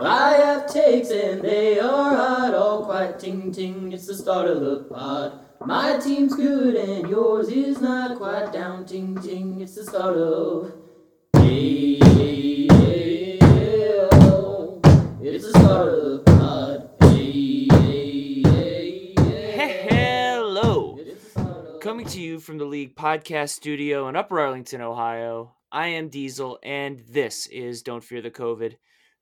I have takes and they are hot, all quite ting ting. It's the start of the pod. My team's good and yours is not quite down ting ting. It's the start of. Hey, hey, hey. It's the start of the pod. Hey. Hello. Of- Coming to you from the League Podcast Studio in Upper Arlington, Ohio. I am Diesel, and this is Don't Fear the COVID.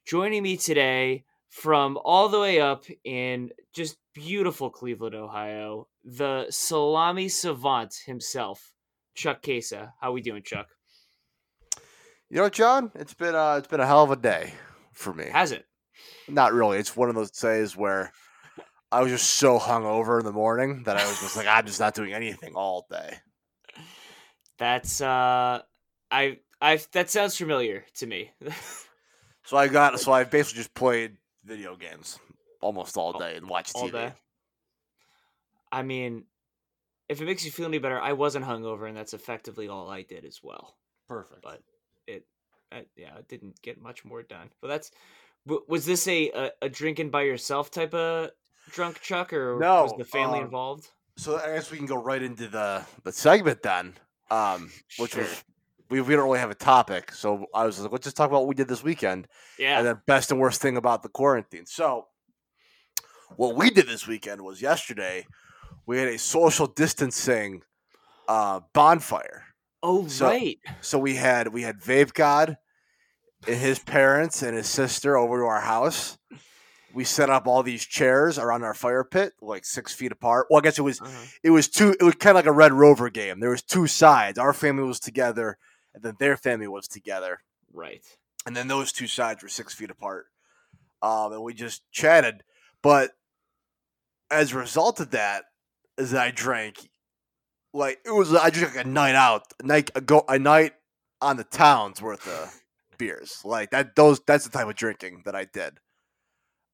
Joining me today from all the way up in just beautiful Cleveland, Ohio, the salami savant himself, Chuck Casa. How we doing, Chuck? You know, what, John, it's been uh, it's been a hell of a day for me. Has it? Not really. It's one of those days where I was just so hungover in the morning that I was just like, I'm just not doing anything all day. That's uh, I I that sounds familiar to me. So I got so I basically just played video games almost all day and watched all TV. day. I mean, if it makes you feel any better, I wasn't hungover, and that's effectively all I did as well. Perfect. But it, I, yeah, it didn't get much more done. But that's, was this a, a a drinking by yourself type of drunk Chuck, or was No, the family um, involved? So I guess we can go right into the the segment then, um, which Sure. was we we don't really have a topic. So I was like, let's just talk about what we did this weekend. Yeah, and then best and worst thing about the quarantine. So, what we did this weekend was yesterday we had a social distancing uh, bonfire. oh so- right, So we had we had Vape God and his parents and his sister over to our house. We set up all these chairs around our fire pit, like six feet apart. Well, I guess it was uh-huh. it was two. It was kind of like a Red Rover game. There was two sides. Our family was together, and then their family was together right. and then those two sides were six feet apart. Um, and we just chatted. But as a result of that, is that I drank like it was I just like a night out, a night a go a night on the town's worth of beers. Like that those that's the type of drinking that I did.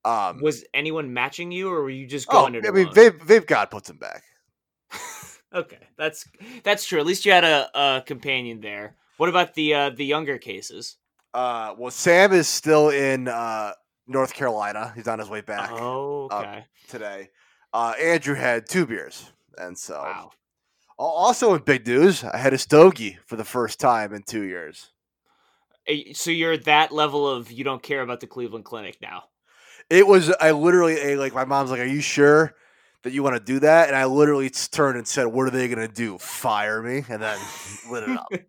Um Was anyone matching you, or were you just oh, going it I mean? Vape Vape God puts him back. okay, that's that's true. At least you had a, a companion there. What about the uh, the younger cases? Uh well Sam is still in uh North Carolina. He's on his way back Oh, uh, okay. today. Uh Andrew had two beers. And so wow. Also, in big news, I had a stogie for the first time in two years. So you're at that level of you don't care about the Cleveland Clinic now. It was, I literally, a, like, my mom's like, Are you sure that you want to do that? And I literally turned and said, What are they going to do? Fire me? And then lit it up.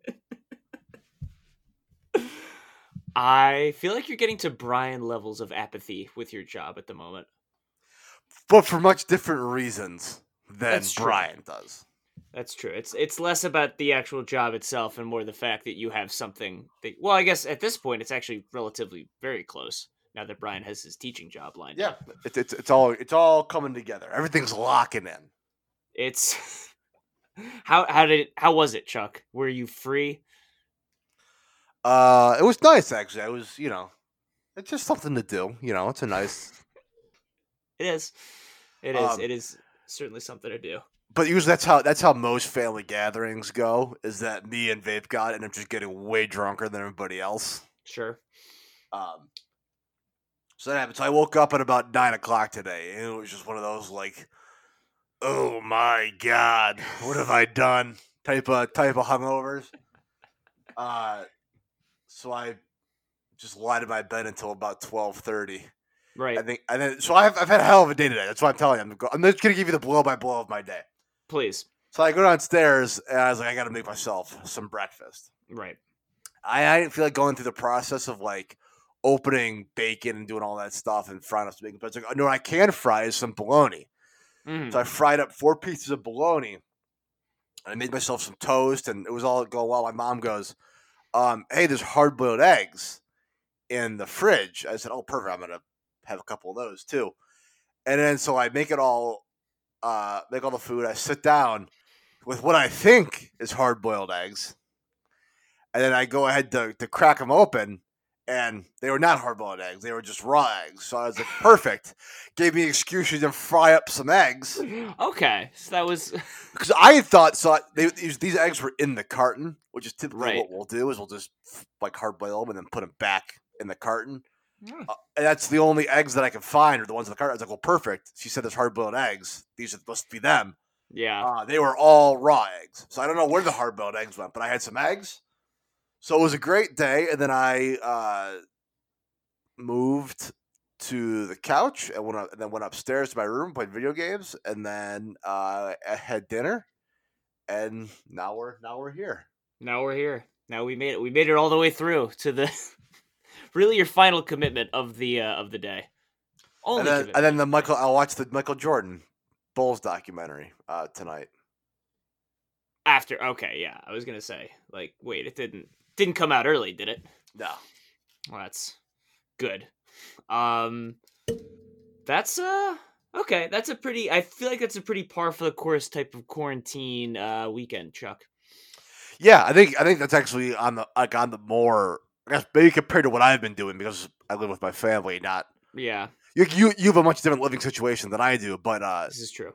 I feel like you're getting to Brian levels of apathy with your job at the moment. But for much different reasons than That's true. Brian does. That's true. It's it's less about the actual job itself and more the fact that you have something that well, I guess at this point it's actually relatively very close now that Brian has his teaching job lined Yeah. up. It's, it's, it's, all, it's all coming together. Everything's locking in. It's how how did how was it, Chuck? Were you free? Uh, it was nice, actually. I was, you know, it's just something to do. You know, it's a nice. It is. It is. Um, it is certainly something to do. But usually that's how that's how most family gatherings go. Is that me and Vape God and I'm just getting way drunker than everybody else. Sure. Um, so that happened. So I woke up at about nine o'clock today, and it was just one of those like, "Oh my god, what have I done?" type of type of hungovers. Uh, so I just lied in my bed until about twelve thirty. Right. I think, and then so I've I've had a hell of a day today. That's what I'm telling you. I'm, go, I'm just gonna give you the blow by blow of my day. Please. So I go downstairs and I was like, I got to make myself some breakfast. Right. I, I didn't feel like going through the process of like opening bacon and doing all that stuff and frying up some bacon. But it's like, oh, no, I can fry is some bologna. Mhm. So I fried up four pieces of bologna. And I made myself some toast and it was all going well. My mom goes, um, Hey, there's hard boiled eggs in the fridge. I said, Oh, perfect. I'm going to have a couple of those too. And then so I make it all, uh, make all the food. I sit down with what I think is hard boiled eggs. And then I go ahead to, to crack them open, and they were not hard boiled eggs. They were just raw eggs. So I was like, perfect. Gave me excuses to fry up some eggs. Okay. So that was Because I had thought, so I- they, these, these eggs were in the carton, which is typically Right. what we'll do is we'll just like hard boil them and then put them back in the carton. Mm. Uh, and that's the only eggs that I could find, are the ones in the cart. I was like, well, perfect. She said there's hard boiled eggs. These are, must be them. Yeah. Uh, they were all raw eggs. So I don't know where the hard boiled eggs went, but I had some eggs. So it was a great day. And then I uh, moved to the couch and went up, and then went upstairs to my room, played video games, and then uh, I had dinner. And now we're now we're here. Now we're here. Now we made it. We made it all the way through to the really your final commitment of the uh, of the day. Only and then, and then the Michael. I'll watch the Michael Jordan Bulls documentary uh, tonight. after. Okay, yeah. I was gonna say like, wait, it didn't didn't come out early, did it? No, Well, that's good. Um, that's uh okay. That's a pretty. I feel like that's a pretty par for the course type of quarantine uh weekend, Chuck. yeah, I think I think that's actually on the like on the more. I guess maybe compared to what I've been doing because I live with my family. Not Yeah, you. You, you have a much different living situation than I do, but uh, this is true.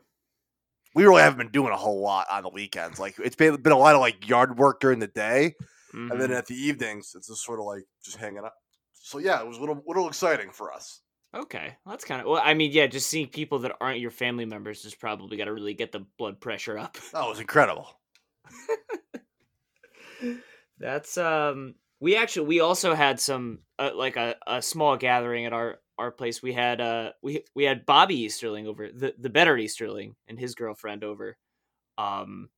we really haven't been doing a whole lot on the weekends. Like it's been been a lot of like yard work during the day, and then Mhm. at the evenings it's just sort of like just hanging out. So yeah, it was a little little exciting for us. Okay, well, that's kind of well. I mean, yeah, just seeing people that aren't your family members has probably got to really get the blood pressure up. That was incredible. That's um. We actually we also had some uh, like a, a small gathering at our our place. We had uh we we had Bobby Easterling over the the better Easterling and his girlfriend over, um,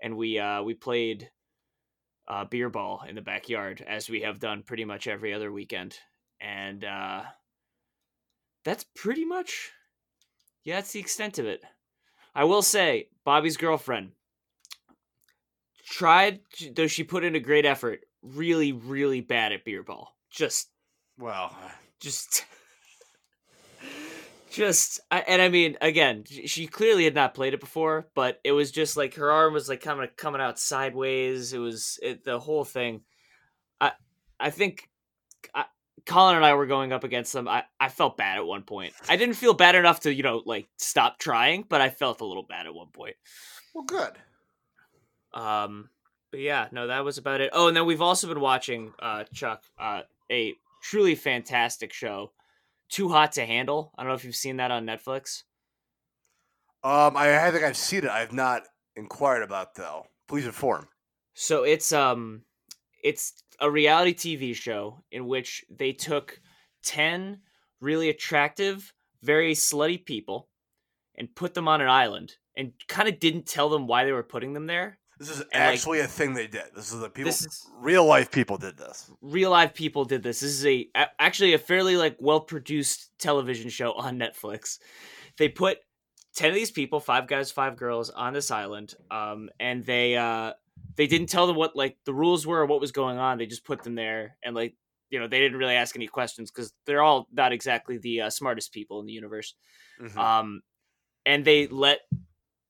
and we uh we played uh beer ball in the backyard as we have done pretty much every other weekend, and uh that's pretty much yeah that's the extent of it. I will say Bobby's girlfriend tried though she put in a great effort really really bad at beer ball just Well, just just I, and i mean again she clearly had not played it before but it was just like her arm was like kind of coming out sideways. It was it, the whole thing. I i think I, colin and i were going up against them. I, I felt bad at one point. I didn't feel bad enough to you know like stop trying but i felt a little bad at one point. Well, good. um, but yeah, no, that was about it. Oh, and then we've also been watching uh Chuck, uh a truly fantastic show, Too Hot to Handle. I don't know if you've seen that on Netflix. Um, I, I think I've seen it. I've not inquired about though. Please inform. So it's um it's a reality TV show in which they took 10 really attractive, very slutty people and put them on an island and kind of didn't tell them why they were putting them there. This is like, actually a thing they did. This is the people. Is real life people did this. real life people did this. This is a, actually a fairly like well produced television show on Netflix. They put ten of these people, five guys, five girls, on this island, um, and they uh, they didn't tell them what like the rules were or what was going on. They just put them there, and like you know they didn't really ask any questions because they're all not exactly the uh, smartest people in the universe. Mhm. Um, and they let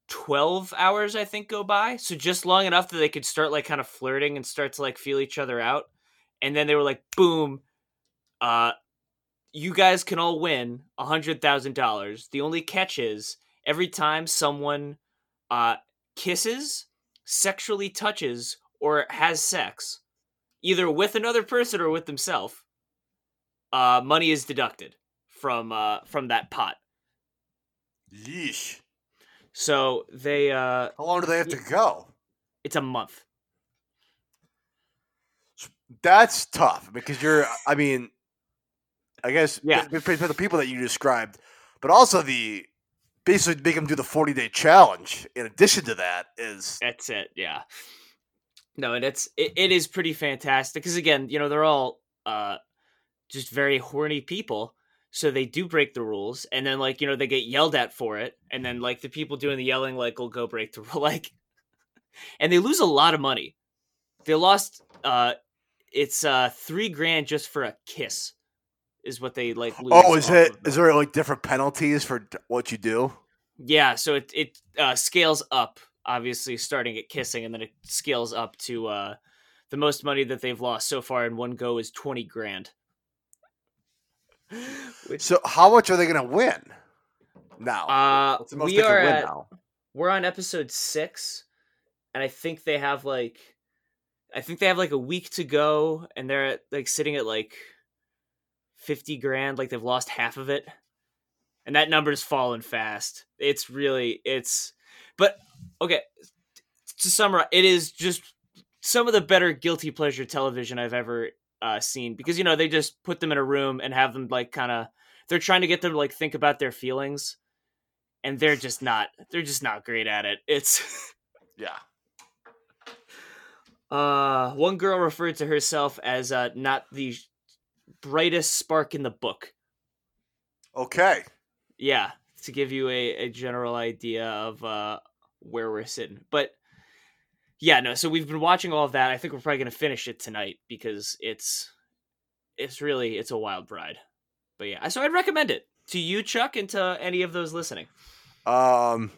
12 hours, I think, go by. So just long enough that they could start like kind of flirting and start to like feel each other out. And then they were like, boom, uh, you guys can all win a hundred thousand dollars. The only catch is every time someone uh kisses, sexually touches, or has sex, either with another person or with themselves, uh, money is deducted from uh from that pot. Yeesh. So they uh How long do they have to go? it's a month. That's tough because you're. I mean, I guess Yeah. b- the people that you described, but also the basically make them do the forty day challenge. In addition to that, is That's it, yeah. No, and it's it, it is pretty fantastic because again, you know, they're all uh just very horny people. So they do break the rules, and then like you know they get yelled at for it, and then like the people doing the yelling like will go break the rule, like, and they lose a lot of money. They lost uh, it's uh three grand just for a kiss, is what they like. Lose oh, is it? Is there like different penalties for what you do? Yeah, so it it uh, scales up, obviously starting at kissing, and then it scales up to uh, the most money that they've lost so far in one go is twenty grand. Which So how much are they going to win? Now, uh, what's the most we are at now? we're on episode six, and I think they have like, I think they have like a week to go, and they're at, like sitting at like 50 grand, like they've lost half of it. And that number's fallen fast. It's really it's but okay, to summarize, it is just some of the better guilty pleasure television I've ever uh, seen because you know they just put them in a room and have them like kind of they're trying to get them to like think about their feelings and they're just not they're just not great at it. It's Yeah. uh one girl referred to herself as uh not the brightest spark in the book. Okay. Yeah, to give you a, a general idea of uh where we're sitting. But yeah, no, so we've been watching all of that. I think we're probably gonna finish it tonight because it's it's really it's a wild ride. But yeah, so I'd recommend it to you, Chuck, and to any of those listening. Um,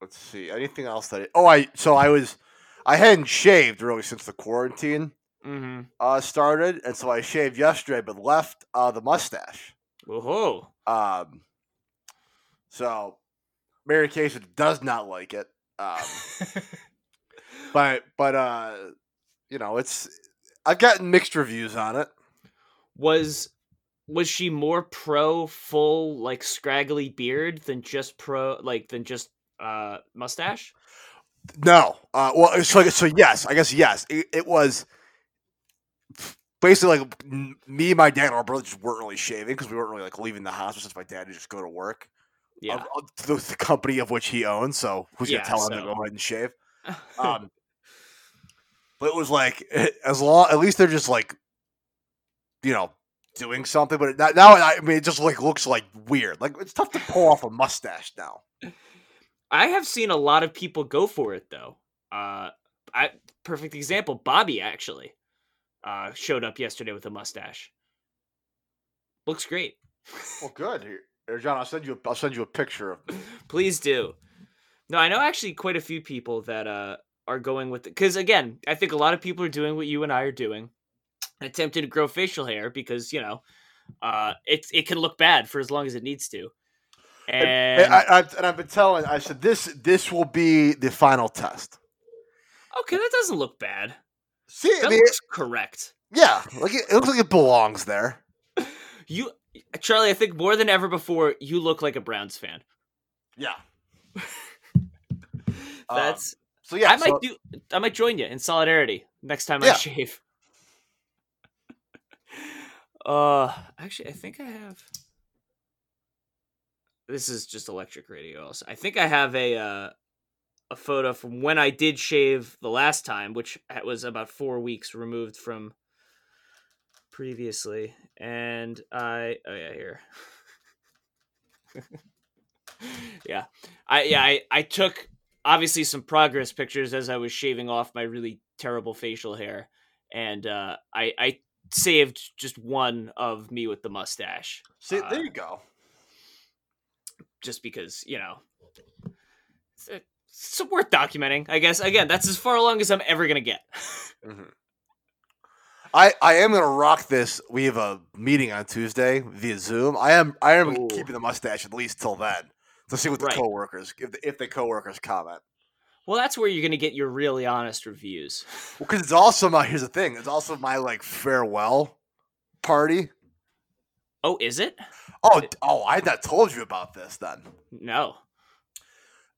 let's see. Anything else that? I, oh, I so I was I hadn't shaved really since the quarantine Mm-hmm. uh started, and so I shaved yesterday, but left uh the mustache. Whoa. Um, so Mary Casey does not like it. Um, but but uh, you know, it's I've gotten mixed reviews on it. was was she more pro full like scraggly beard than just pro like than just uh mustache? No. Uh, well, so so yes, I guess yes. It, it was basically like me, my dad, and our brother just weren't really shaving because we weren't really like leaving the house since my dad would just go to work. Yeah. The, the company of which he owns. So who's Yeah, gonna tell him to go ahead and shave? Um, but it was like as long at least they're just like you know doing something. But now, now I mean it just like looks like weird. Like it's tough to pull off a mustache now. I have seen a lot of people go for it though. Uh I perfect example, Bobby actually uh showed up yesterday with a mustache. Looks great. Well, good. Here, here, John, I'll send you. A, I'll send you a picture of. Please do. No, I know actually quite a few people that uh are going with it because again, I think a lot of people are doing what you and I are doing, attempting to grow facial hair because you know, uh, it it can look bad for as long as it needs to. And, And, I, I, and I've been telling. I said this. This will be the final test. okay, that doesn't look bad. See, I mean, looks correct. yeah, like it, it looks like it belongs there. You, Charlie, I think more than ever before, you look like a Browns fan. Yeah. That's so. Yeah. I might so- do. I might join you in solidarity next time I shave. uh, actually, I think I have. This is just electric radio. Also, I think I have a uh, a photo from when I did shave the last time, which was about four weeks removed from previously, and I oh yeah here. yeah, I yeah I I took obviously some progress pictures as I was shaving off my really terrible facial hair, and uh, I I saved just one of me with the mustache, See, uh, there you go. just because you know it's, it's worth documenting. I guess again that's as far along as I'm ever gonna get. Mhm. I I am gonna rock this. We have a meeting on Tuesday via Zoom. I am I am Ooh. keeping the mustache at least till then to see what the Right. coworkers if the, if the coworkers comment. well, that's where you're gonna get your really honest reviews. Well, because it's also my here's the thing. It's also my like farewell party. Oh, is it? Oh, d- oh, I had not told you about this then. No.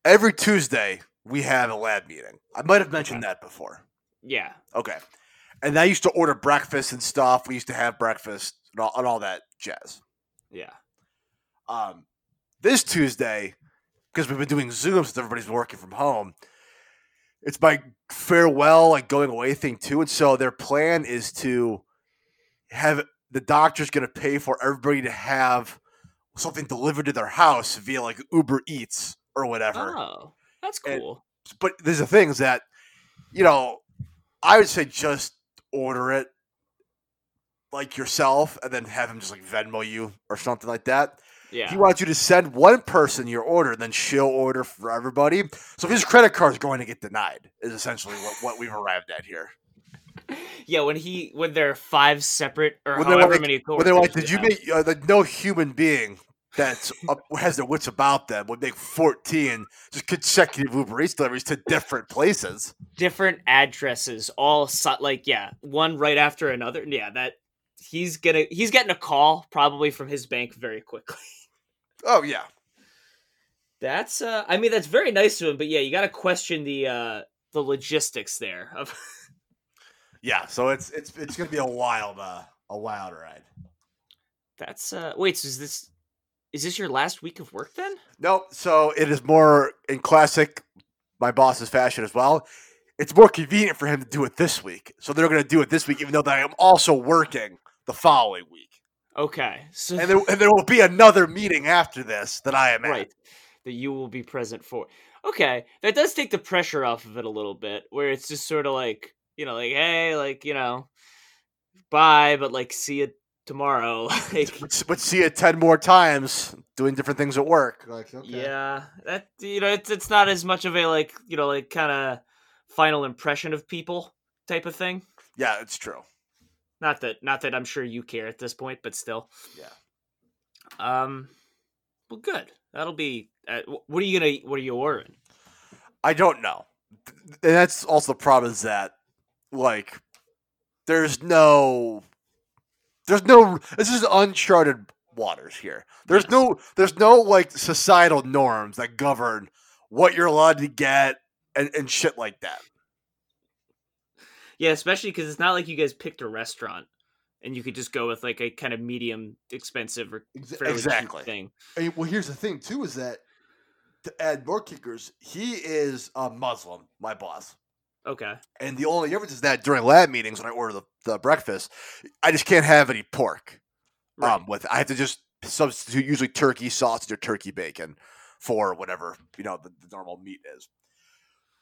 Every Tuesday we have a lab meeting. I might have mentioned that before. Yeah. Okay. And I used to order breakfast and stuff. We used to have breakfast and all, and all that jazz. Yeah. Um, this Tuesday, because we've been doing Zoom since everybody's working from home, it's my farewell, like going away thing too. And so their plan is to have the doctor's going to pay for everybody to have something delivered to their house via like Uber Eats or whatever. Oh, that's And- cool. But there's the thing is that, you know, I would say just order it like yourself and then have him just like Venmo you or something like that. Yeah. He wants you to send one person your order, then she'll order for everybody. So his credit card is going to get denied. Is essentially what, what we've arrived at here. Yeah, when he when there are five separate or When however like- many when they're like, did you have." make uh, like no human being that's up, has their wits about them would make fourteen just consecutive Uber Eats deliveries to different places? different addresses all so, like yeah one right after another yeah that he's gonna he's getting a call probably from his bank very quickly. Oh yeah, That's uh I mean that's very nice of him, but yeah, you got to question the uh the logistics there of yeah. So it's it's it's gonna be a wild uh a wild ride. That's uh wait, so is this is this your last week of work then? Nope. So it is more in classic my boss's fashion as well. It's more convenient for him to do it this week. So they're going to do it this week, even though I am also working the following week. Okay. So And there, and there will be another meeting after this that I am at. right that you will be present for. Okay, that does take the pressure off of it a little bit where it's just sort of like, you know, like hey, like, you know, bye, but like see you tomorrow. like But, but see you 10 more times doing different things at work. Like, okay. Yeah, that you know, it's it's not as much of a like you know like kind of final impression of people type of thing. Yeah, it's true. Not that not that I'm sure you care at this point, but still. Yeah. Um. Well, good. That'll be. Uh, what are you gonna? What are you ordering? I don't know. And that's also the problem is that, like, there's no, there's no. This is uncharted waters here. There's Yes. no, there's no like societal norms that govern what you're allowed to get and, and shit like that. Yeah, especially because it's not like you guys picked a restaurant and you could just go with like a kind of medium expensive or Ex- fairly cheap exactly. thing. And, well, here's the thing too: is that to add more kickers, he is a Muslim, my boss. Okay. And the only difference is that during lab meetings, when I order the, the breakfast, I just can't have any pork. Right. Um, with I have to just substitute usually turkey sausage or turkey bacon for whatever you know the, the normal meat is.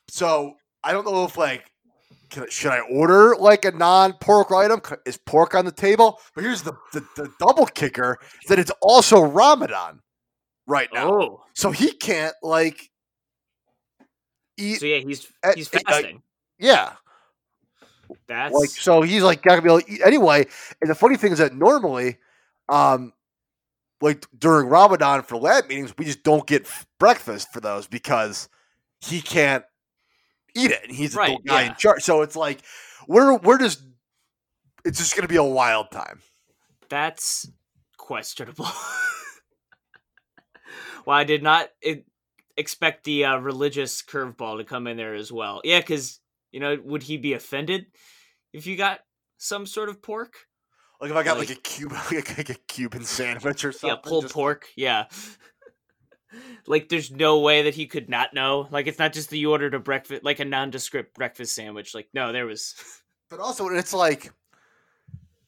So I don't know if like can, should I order like a non pork item? Is pork on the table? But here's the, the the double kicker that it's also Ramadan right now, oh, so he can't like eat. so yeah, he's uh, he's fasting. yeah, That's like so he's like gotta be able to eat anyway. And the funny thing is that normally, um, like during Ramadan for lab meetings, we just don't get breakfast for those because he can't eat it, and he's the guy yeah. in charge. So it's like we're we're just it's just gonna be a wild time. That's questionable. well, I did not expect the uh, religious curveball to come in there as well. Yeah, because you know, would he be offended if you got some sort of pork? Like if I got Like- like, a Cuban like, like a Cuban sandwich or something. yeah, pulled just- pork. Yeah. Like, there's no way that he could not know. Like, it's not just that you ordered a breakfast, like a nondescript breakfast sandwich. Like, no, there was. But also, it's like,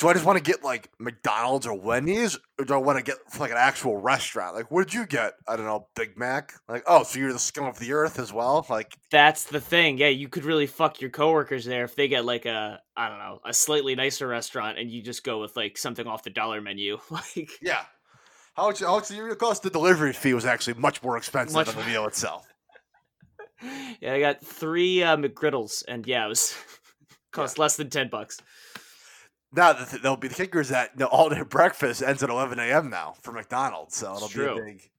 do I just want to get like McDonald's or Wendy's, or do I want to get like an actual restaurant? Like, what did you get? I don't know, Big Mac. Like, oh, so you're the scum of the earth as well? Like, That's the thing. Yeah, you could really fuck your coworkers there if they get like a I don't know a slightly nicer restaurant and you just go with like something off the dollar menu. Like yeah. How much? How much did it cost? The delivery fee was actually much more expensive Much than the meal itself. yeah, I got three uh, McGriddles and yeah, it was cost less than ten bucks. Now the th- there'll be the kicker is that the all day breakfast ends at 11 a.m. now for McDonald's, so it'll It's be a big.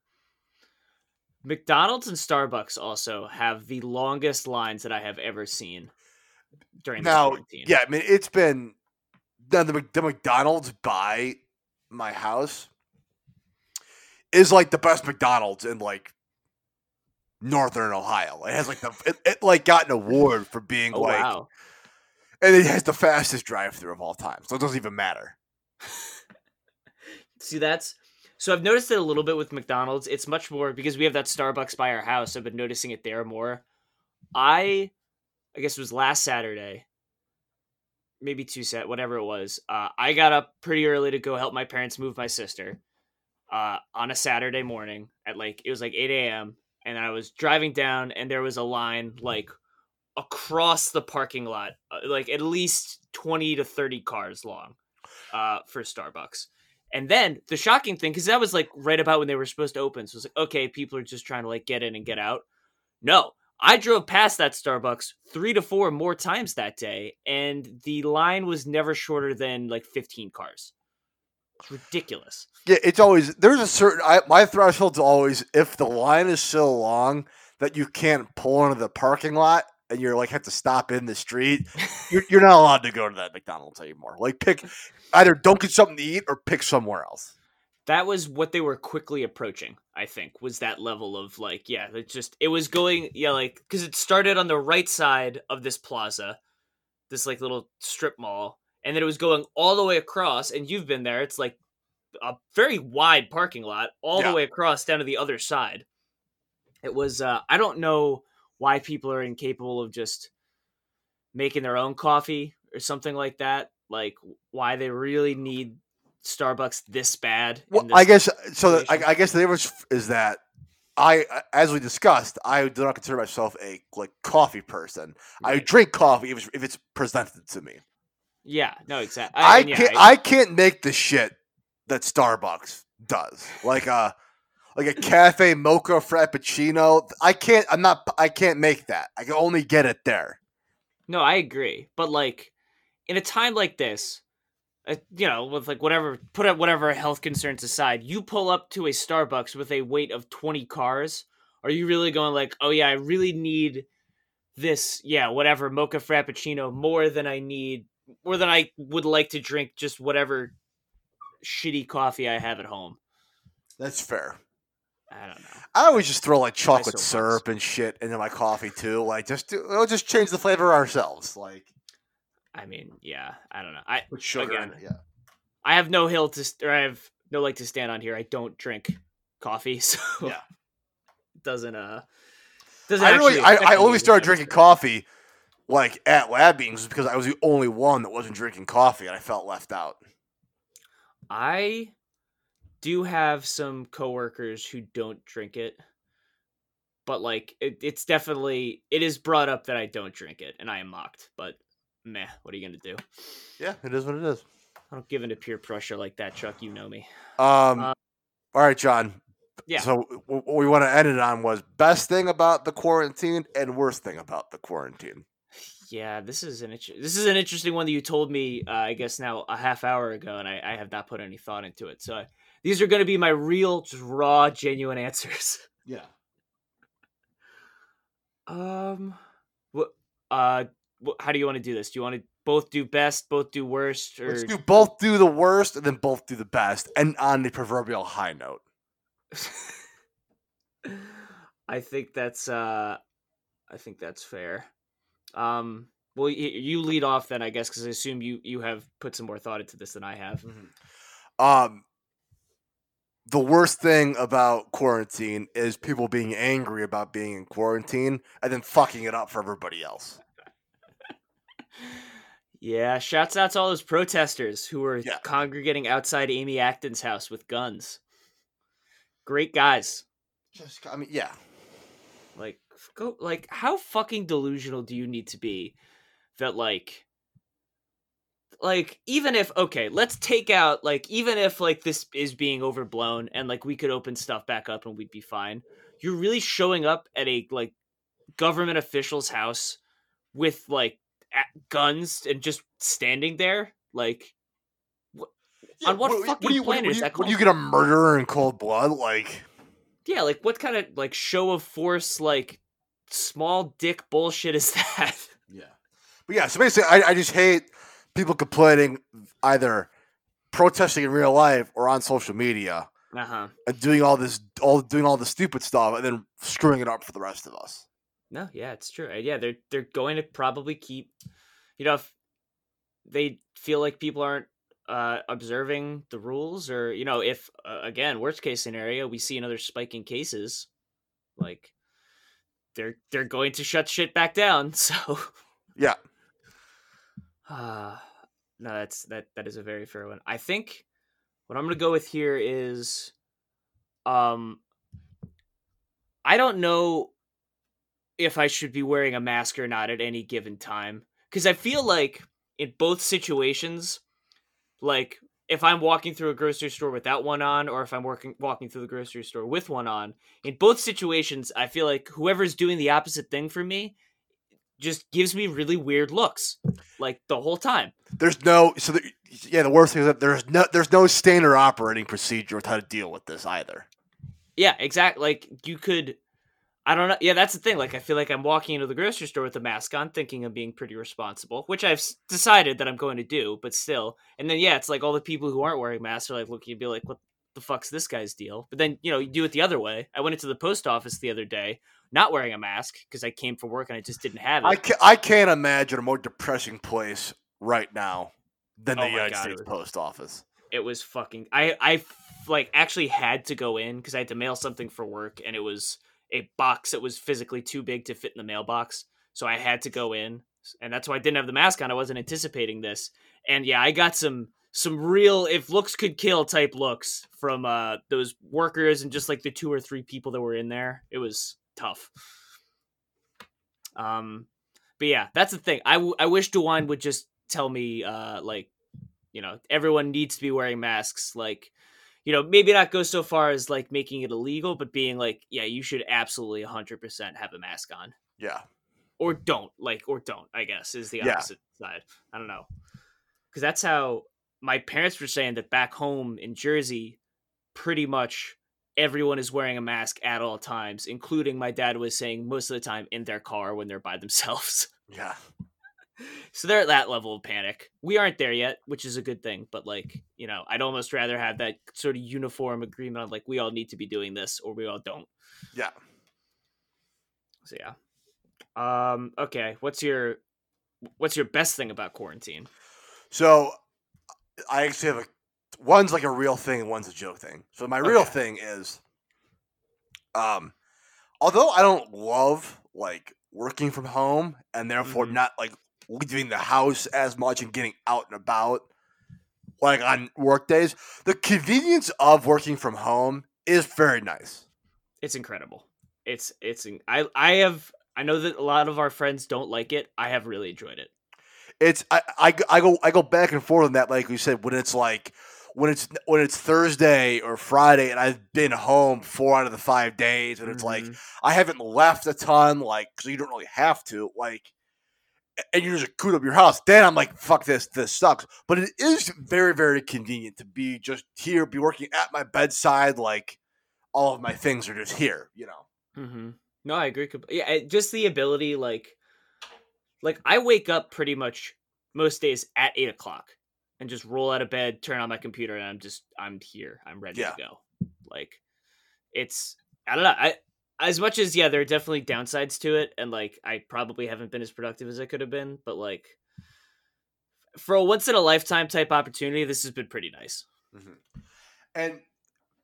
McDonald's and Starbucks also have the longest lines that I have ever seen during Now, quarantine. yeah, I mean it's been now the, the McDonald's by my house is like the best McDonald's in like northern Ohio. It has like the it, it like got an award for being Oh like, wow. and it has the fastest drive-through of all time, so it doesn't even matter. See, that's so I've noticed it a little bit with McDonald's. It's much more because we have that Starbucks by our house. I've been noticing it there more. I, I guess it was last Saturday, maybe two set, whatever it was. Uh, I got up pretty early to go help my parents move my sister uh, on a Saturday morning at like it was like eight a.m. and I was driving down and there was a line like across the parking lot, uh, like at least twenty to thirty cars long, uh, for Starbucks. And then the shocking thing, because that was like right about when they were supposed to open. So it was like, okay, people are just trying to like get in and get out. No, I drove past that Starbucks three to four more times that day, and the line was never shorter than like 15 cars. It's ridiculous. Yeah, it's always there's a certain I, my threshold's always if the line is so long that you can't pull into the parking lot and you're like have to stop in the street, you're, you're not allowed to go to that McDonald's anymore. Like pick either don't get something to eat or pick somewhere else. that was what they were quickly approaching i think was that level of like yeah it just it was going yeah like because it started on the right side of this plaza this like little strip mall and then it was going all the way across and you've been there it's like a very wide parking lot all Yeah. the way across down to the other side it was uh i don't know why people are incapable of just making their own coffee or something like that like why they really need starbucks this bad Well, this I guess so. I, I guess the difference is that I, as we discussed, I do not consider myself a like coffee person. I drink coffee if it's, if it's presented to me. Yeah, no, exactly. I, and yeah, can't. I- I, can't make the shit that Starbucks does. Like a like a cafe mocha frappuccino. I can't. I'm not. I can't make that. I can only get it there. no, I agree. But like, in a time like this, uh, you know, with like whatever, put up whatever health concerns aside, you pull up to a Starbucks with a weight of twenty cars. Are you really going like, oh yeah, I really need this, yeah, whatever mocha frappuccino more than I need, more than I would like to drink just whatever shitty coffee I have at home. That's fair. I don't know. I always just throw like chocolate syrup and shit into my coffee too. Like just do, we'll just change the flavor ourselves. Like I mean, yeah, I don't know. I with sugar. Again, in it, yeah. I have no hill to, or I have no leg to stand on here. I don't drink coffee, so Yeah. doesn't uh doesn't. I really, I, I only started drinking coffee like at Lab Beans because I was the only one that wasn't drinking coffee and I felt left out. I do have some coworkers who don't drink it, but like it, it's definitely it is brought up that I don't drink it, and I am mocked. But meh, what are you gonna do? Yeah, it is what it is. I don't give into peer pressure like that, Chuck. You know me. Um, Uh, all right, John. Yeah. So what we want to end it on was best thing about the quarantine and worst thing about the quarantine. Yeah, this is an inter- this is an interesting one that you told me. Uh, I guess now a half hour ago, and I, I have not put any thought into it. So I, these are going to be my real, just raw, genuine answers. Yeah. Um, what? Uh, how do you want to do this? Do you want to both do best, both do worst, or Let's do both do the worst and then both do the best, and on the proverbial high note. I think that's uh, I think that's fair. Um, well, you lead off then, I guess, because I assume you you have put some more thought into this than I have. Um, the worst thing about quarantine is people being angry about being in quarantine and then fucking it up for everybody else. Yeah, shouts out to all those protesters who were Yeah. congregating outside Amy Acton's house with guns. Great guys. Just, I mean, yeah. Like go like how fucking delusional do you need to be that like like even if okay, let's take out like even if like this is being overblown and like we could open stuff back up and we'd be fine. You're really showing up at a like government official's house with like guns and just standing there like On what fucking do you, planet what, is you, that what you get a murderer in cold blood? Like, yeah like what kind of like show of force like small dick bullshit is that yeah. But yeah, so basically, I, I just hate people complaining either protesting in real life or on social media uh-huh and doing all this, all doing all the stupid stuff and then screwing it up for the rest of us. No, yeah, it's true. Yeah, they're they're going to probably keep, you know, if they feel like people aren't uh, observing the rules, or you know, if uh, again, worst case scenario, we see another spike in cases, like they're they're going to shut shit back down. So, Yeah. uh, no, that's that that is a very fair one. I think what I'm gonna go with here is, um, I don't know if I should be wearing a mask or not at any given time because I feel like in both situations, like if I'm walking through a grocery store without one on, or if I'm working walking through the grocery store with one on, in both situations, I feel like whoever's doing the opposite thing for me just gives me really weird looks, like the whole time. There's no so the, yeah. The worst thing is that there's no there's no standard operating procedure with how to deal with this either. Yeah, exactly. Like you could, I don't know. Yeah, that's the thing. Like, I feel like I'm walking into the grocery store with a mask on, thinking I'm being pretty responsible, which I've decided that I'm going to do, but still. And then, yeah, it's like all the people who aren't wearing masks are like looking at be like, what the fuck's this guy's deal? But then, you know, you do it the other way. I went into the post office the other day, not wearing a mask because I came for work and I just didn't have it. I can't, I can't imagine a more depressing place right now than the Oh my United God, States was- Post Office. it was fucking I I f- like actually had to go in because I had to mail something for work and it was a box that was physically too big to fit in the mailbox. So I had to go in and that's why I didn't have the mask on. I wasn't anticipating this. And yeah I got some some real if looks could kill type looks from uh those workers and just like the two or three people that were in there. It was tough. Um but yeah that's the thing. I, w- I wish DeWine would just tell me uh like you know everyone needs to be wearing masks. Like you know maybe not go so far as like making it illegal but being like yeah you should absolutely 100% have a mask on Yeah. or don't like or don't i guess is the Yeah. opposite side i don't know because that's how my parents were saying that back home in jersey pretty much everyone is wearing a mask at all times including my dad was saying most of the time in their car when they're by themselves Yeah. So they're at that level of panic. We aren't there yet, which is a good thing. But like, you know, I'd almost rather have that sort of uniform agreement on like we all need to be doing this or we all don't. Yeah. So yeah. Um. Okay. What's your What's your best thing about quarantine? So I actually have a one's like a real thing and one's a joke thing. So my real Okay. thing is um although I don't love like working from home and therefore Mhm. not like leaving the house as much and getting out and about like on work days, the convenience of working from home is very nice. It's incredible. It's it's. I I have. I know that a lot of our friends don't like it. I have really enjoyed it. It's I, go I go I go back and forth on that like you said when it's like when it's when it's Thursday or Friday and I've been home four out of the five days and it's like Mhm. I haven't left a ton like because you don't really have to like and you're just cooped up your house then I'm like fuck this this sucks but it is very very convenient to be just here be working at my bedside like all of my things are just here you know Mm-hmm. No, I agree. Yeah, just the ability, like, like I wake up pretty much most days at eight o'clock and just roll out of bed, turn on my computer, and I'm just I'm here. I'm ready Yeah. to go. Like, it's I don't know. I as much as yeah, there are definitely downsides to it, and like I probably haven't been as productive as I could have been, but like for a once in a lifetime type opportunity, this has been pretty nice. Mm-hmm. And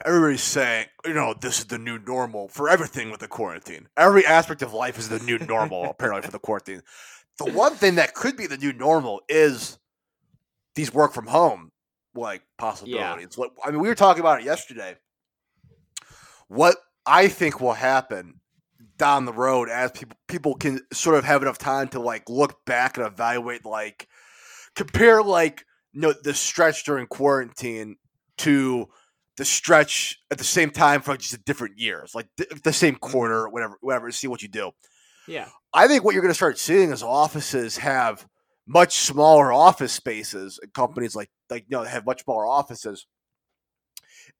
everybody's saying, you know, this is the new normal for everything with the quarantine. Every aspect of life is the new normal, apparently, for the quarantine. The one thing that could be the new normal is these work from home like possibilities. What I mean, we were talking about it yesterday. What I think will happen down the road as people people can sort of have enough time to like look back and evaluate like compare like you know the stretch during quarantine to the stretch at the same time for just a different years, like the, the same mm-hmm. quarter, or whatever, whatever. See what you do. Yeah. I think what you're going to start seeing is offices have much smaller office spaces, and companies like like you know have much smaller offices,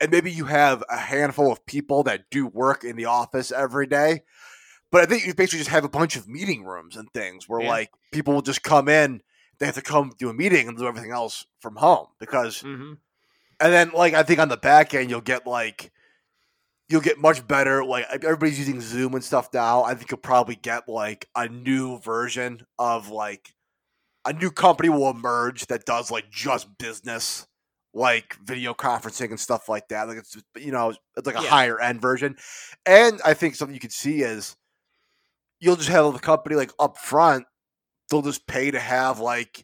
and maybe you have a handful of people that do work in the office every day. But I think you basically just have a bunch of meeting rooms and things where Yeah. like people will just come in, they have to come do a meeting and do everything else from home because Mm-hmm. and then like I think on the back end you'll get like you'll get much better like everybody's using Zoom and stuff now. I think you'll probably get like a new version of like a new company will emerge that does like just business like video conferencing and stuff like that. Like it's you know, it's like a Yeah. higher end version. And I think something you can see is you'll just have the company like up front, they'll just pay to have like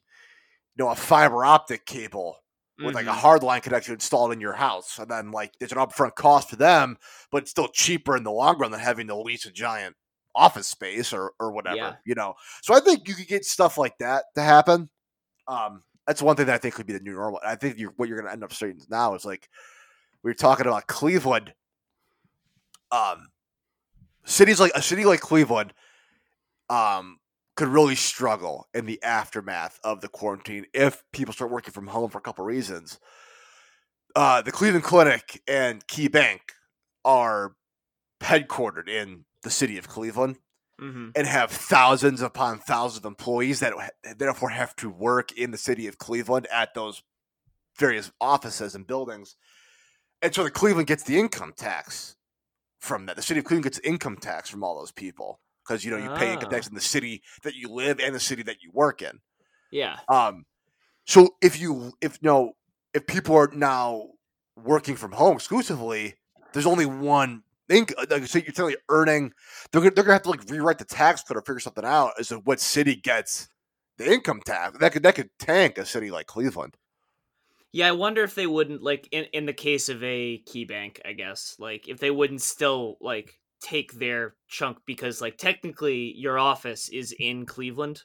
you know a fiber optic cable with like a Mhm. hard line connection installed in your house. And then like there's an upfront cost for them, but it's still cheaper in the long run than having to lease a giant office space or or whatever, Yeah. you know. So I think you could get stuff like that to happen. Um that's one thing that I think could be the new normal. I think you're, what you're going to end up seeing now is like we are talking about Cleveland. Um, cities like a city like Cleveland, um, could really struggle in the aftermath of the quarantine if people start working from home for a couple reasons. Uh, the Cleveland Clinic and KeyBank are headquartered in the city of Cleveland hmm and have thousands upon thousands of employees that therefore have to work in the city of Cleveland at those various offices and buildings. And so the Cleveland gets the income tax from that. The city of Cleveland gets income tax from all those people because you know you pay income tax Ah. in the city that you live and the city that you work in. Yeah. Um, so if you if you know if people are now working from home exclusively, there's only one thing. Uh, like so you're telling earning, they're gonna, they're gonna have to like rewrite the tax code or figure something out as to what city gets the income tax. That could that could tank a city like Cleveland. Yeah, I wonder if they wouldn't like in in the case of a KeyBank, I guess, like if they wouldn't still like take their chunk because like technically your office is in Cleveland.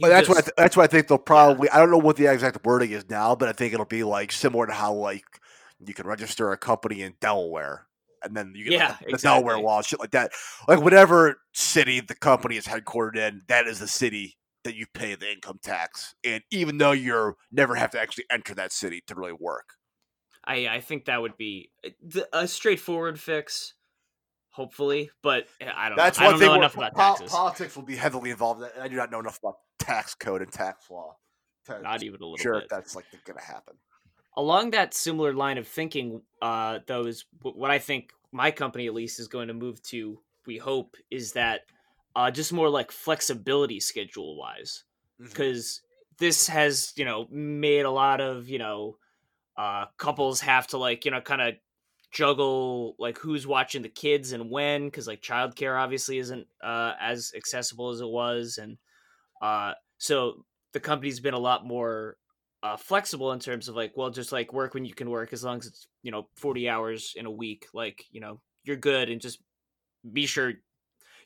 But You that's what I th- that's what I think they'll probably. I don't know what the exact wording is now, but I think it'll be like similar to how like you can register a company in Delaware, and then you get Yeah, like, the, the Delaware exactly. law, shit like that. Like whatever city the company is headquartered in, that is the city that you pay the income tax, and even though you're never have to actually enter that city to really work. I I think that would be uh, a straightforward fix, hopefully. But uh, I don't. That's know. I one don't thing. know enough about po- taxes. Politics will be heavily involved. in that, and I do not know enough about tax code and tax law. to Not even a little sure bit. if that's like going to happen. Along that similar line of thinking uh though is what i think my company at least is going to move to we hope is that uh just more like flexibility schedule wise because this has you know made a lot of you know uh couples have to like you know kind of juggle like who's watching the kids and when because like childcare obviously isn't uh as accessible as it was and uh so the company's been a lot more uh, flexible in terms of like, well, just like work when you can work as long as it's you know forty hours in a week. Like you know you're good, and just be sure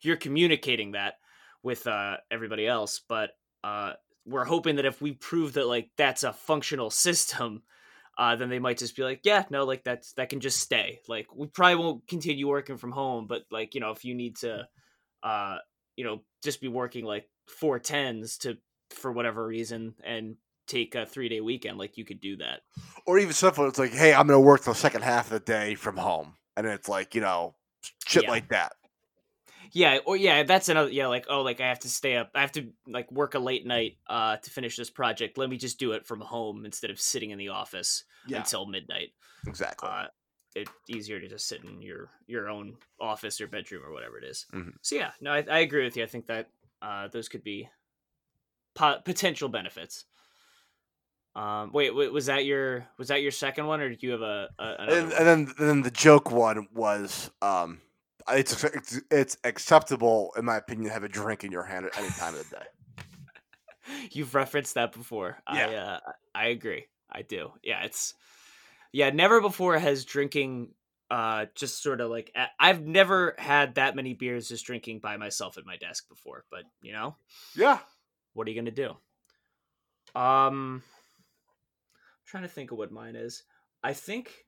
you're communicating that with uh, everybody else. But uh, we're hoping that if we prove that like that's a functional system, uh, then they might just be like, yeah, no, like that's that can just stay. Like we probably won't continue working from home, but like you know if you need to, uh, you know, just be working like four tens to for whatever reason and take a three day weekend, like you could do that. or even simple. It's like, hey, I'm going to work the second half of the day from home, and it's like you know, shit Yeah. like that. Yeah, or yeah, that's another yeah, like oh, like I have to stay up, I have to like work a late night uh to finish this project. Let me just do it from home instead of sitting in the office Yeah, until midnight. exactly. Uh, it's easier to just sit in your your own office or bedroom or whatever it is. Mhm. So yeah, no, I, I agree with you. I think that uh those could be po- potential benefits. Um, wait, wait, was that your was that your second one, or did you have a, a and, and then and then the joke one was, um, it's it's, acceptable in my opinion to have a drink in your hand at any time of the day. You've referenced that before. I Yeah. uh, I agree. I do. Yeah, it's yeah. Never before has drinking uh just sort of like I've never had that many beers just drinking by myself at my desk before. But you know, Yeah, what are you gonna do? Um, trying to think of what mine is. I think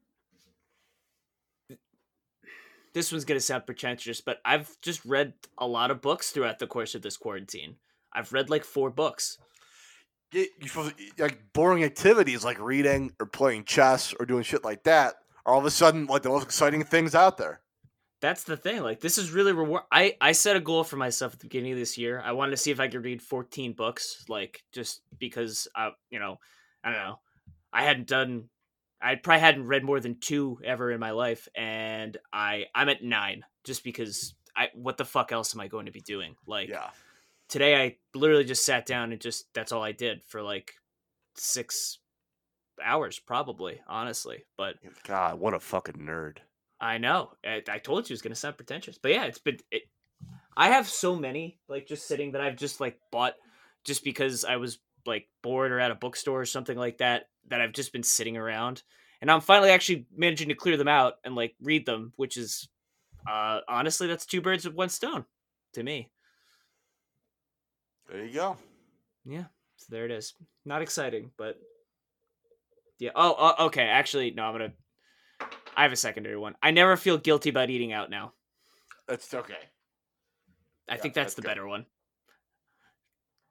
this one's gonna sound pretentious, but I've just read a lot of books throughout the course of this quarantine. I've read like four books. you you like boring activities like reading or playing chess or doing shit like that are all of a sudden like the most exciting things out there. That's the thing. Like this is really reward. I I set a goal for myself at the beginning of this year. I wanted to see if I could read 14 books, like just because I, you know, I don't know. I hadn't done. I probably hadn't read more than two ever in my life, and I I'm at nine just because I what the fuck else am I going to be doing? Like Yeah, today, I literally just sat down and just that's all I did for like six hours, probably honestly. But God, what a fucking nerd. I know. I, I told you it was gonna sound pretentious, but yeah, it's been. It, I have so many like just sitting that I've just like bought just because I was like bored or at a bookstore or something like that that I've just been sitting around, and I'm finally actually managing to clear them out and like read them, which is uh honestly that's two birds with one stone to me. There you go. Yeah, so there it is. Not exciting, but yeah. Oh, uh, okay. Actually, no. I'm gonna. I have a secondary one. I never feel guilty about eating out now. That's okay. I Yeah, think that's, that's the good. better one.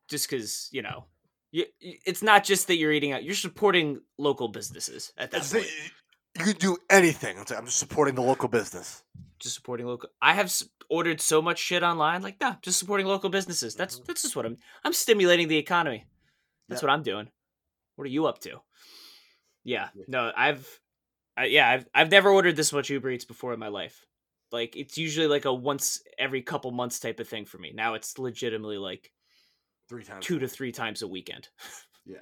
Just because you know, you, it's not just that you're eating out; you're supporting local businesses at that That's point. it. You can do anything. I'm just supporting the local business. Just supporting local. I have ordered so much shit online. Like, nah, just supporting local businesses. That's Mhm. that's just what I'm. I'm stimulating the economy. That's Yeah. what I'm doing. What are you up to? Yeah, Yeah. no, I've, I, yeah, I've I've never ordered this much Uber Eats before in my life. Like, it's usually like a once every couple months type of thing for me. Now it's legitimately like Three times. two to three times a weekend. Yeah.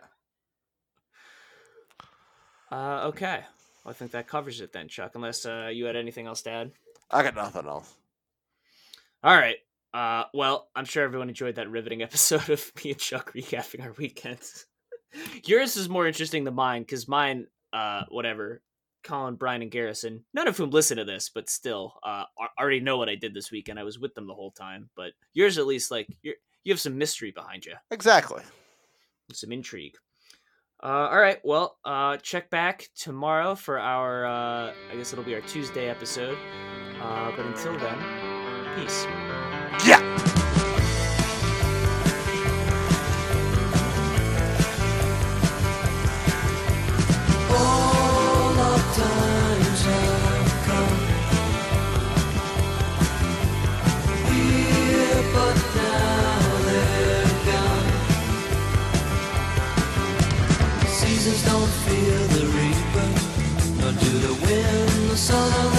Uh, okay. Well, I think that covers it then, Chuck. Unless uh, you had anything else to add. I got nothing else. All right. Uh, well, I'm sure everyone enjoyed that riveting episode of me and Chuck recapping our weekends. Yours is more interesting than mine because mine, uh, whatever, Colin, Brian, and Garrison, none of whom listen to this, but still, uh, already know what I did this weekend. I was with them the whole time, but yours at least, like, you're, you have some mystery behind you, Exactly. some intrigue. Uh, all right. Well, uh, check back tomorrow for our, uh, I guess it'll be our Tuesday episode. Uh, but until then, peace. Yeah. The